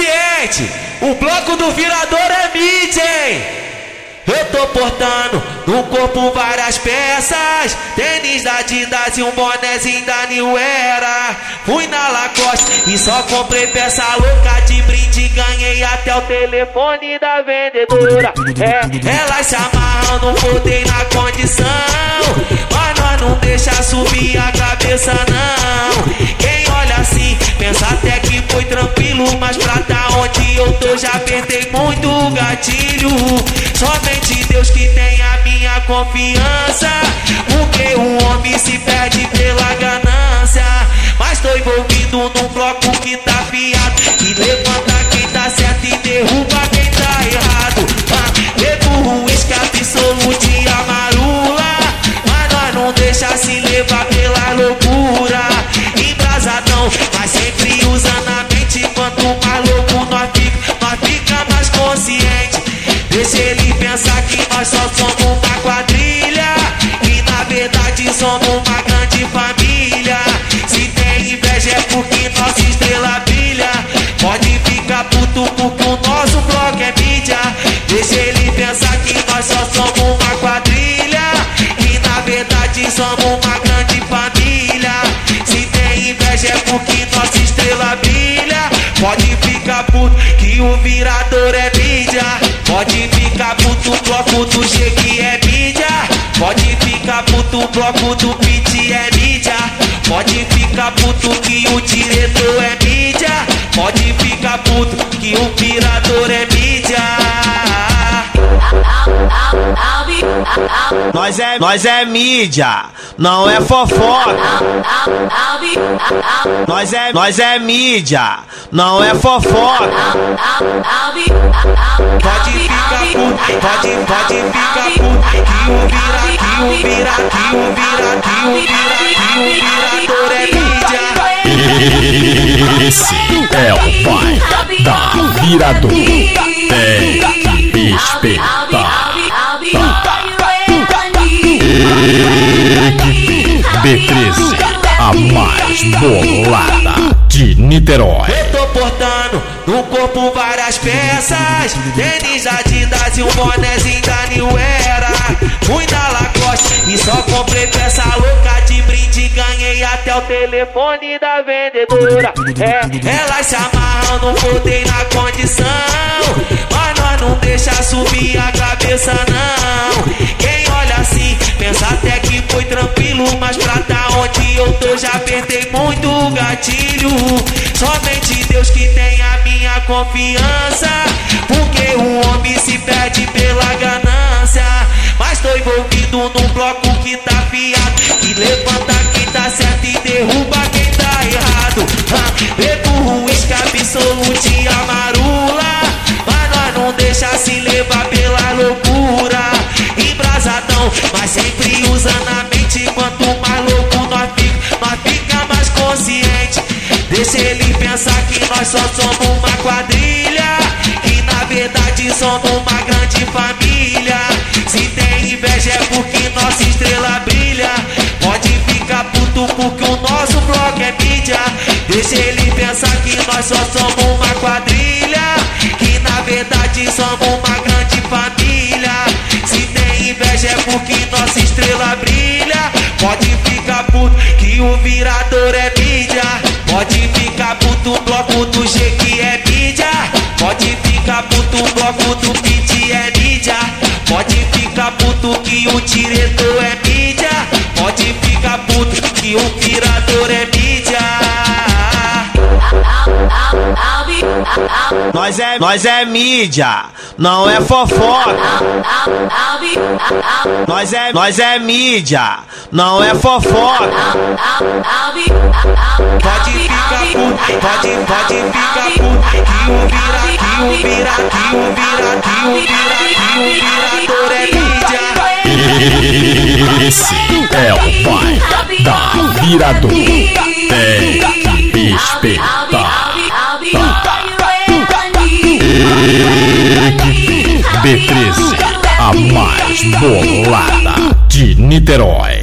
consciente, o bloco do virador é mídia, hein? Eu tô portando no corpo várias peças. Tênis da Adidas e um bonézinho da New Era. Fui na Lacoste e só comprei peça louca de brinde. Ganhei até o telefone da vendedora. É, elas se amarram no poder na condição. Mas nós não deixa subir a cabeça não. Quem olha assim pensa até que foi tranquilo Mas pra apertei muito o gatilho Somente Deus que tem a minha confiança. Porque o homem se perde pela ganância. Mas tô envolvido num bloco que tá fiado. E levanta quem tá certo e derruba quem tá errado. Ah, o escape absoluto e a marula. Mas nós não deixa se levar pela loucura. Embrasadão, mas sempre usando a mente. Quanto mais louco nós consciente. Deixa ele pensar que nós só somos uma quadrilha. E na verdade somos uma grande família. Se tem inveja é porque nossa estrela brilha. Pode ficar puto porque o nosso bloco é mídia. Deixa ele pensar que nós só somos uma quadrilha. E na verdade somos uma grande família. Se tem inveja é porque nossa estrela brilha. Pode ficar puto que o virador é mídia Pode ficar puto, bloco do G que é mídia. Pode ficar puto, bloco do Pit é mídia. Pode ficar puto que o diretor é mídia. Pode ficar puto que o pirador é mídia. Nós é, nós é mídia, não é fofoca. Nós é, nós é mídia, não é fofoca. Pode ficar puto, pode, pode ficar puto que o vira, que o vira, que o vira, que o vira, que o virador é mídia. Esse é o pai da virador. Tem que respeitar. B13, a mais bolada de Niterói. Eu tô portando no corpo várias peças. Tênis Adidas e um bonézinho da New Era. Fui na Lacoste e só comprei peça louca de brinde. Ganhei até o telefone da vendedora. É, elas se amarram no poder na condição. Mas nós não deixa subir a cabeça não. Quem olha assim pensa até que foi tranquilo Mas pra eu tô já apertei muito gatilho. Somente Deus que tem a minha confiança. Porque o homem se perde pela ganância. Mas tô envolvido num bloco que tá fiado. Que levanta quem tá certo e derruba quem tá errado. Ah, Bebo absoluto e a marula Mas nós não deixa se levar pela loucura. Embrasadão, mas sempre usando a mente Quanto mais Deixa ele pensar que nós só somos uma quadrilha Que na verdade somos uma grande família. Se tem inveja é porque nossa estrela brilha. Pode ficar puto porque o nosso bloco é mídia. Deixa ele pensar que nós só somos uma quadrilha Que na verdade somos uma grande família. Se tem inveja é porque nossa estrela brilha é mídia. Nós é, nós é mídia, não é fofoca. Nós é, nós é mídia, não é fofoca. Pode ficar puto, pode, pode ficar puto. Que o vira, que o vira, que o vira, que o vira, que o virador é mídia. Esse é o da virador. Tem. Equipe B13, a mais bolada de Niterói.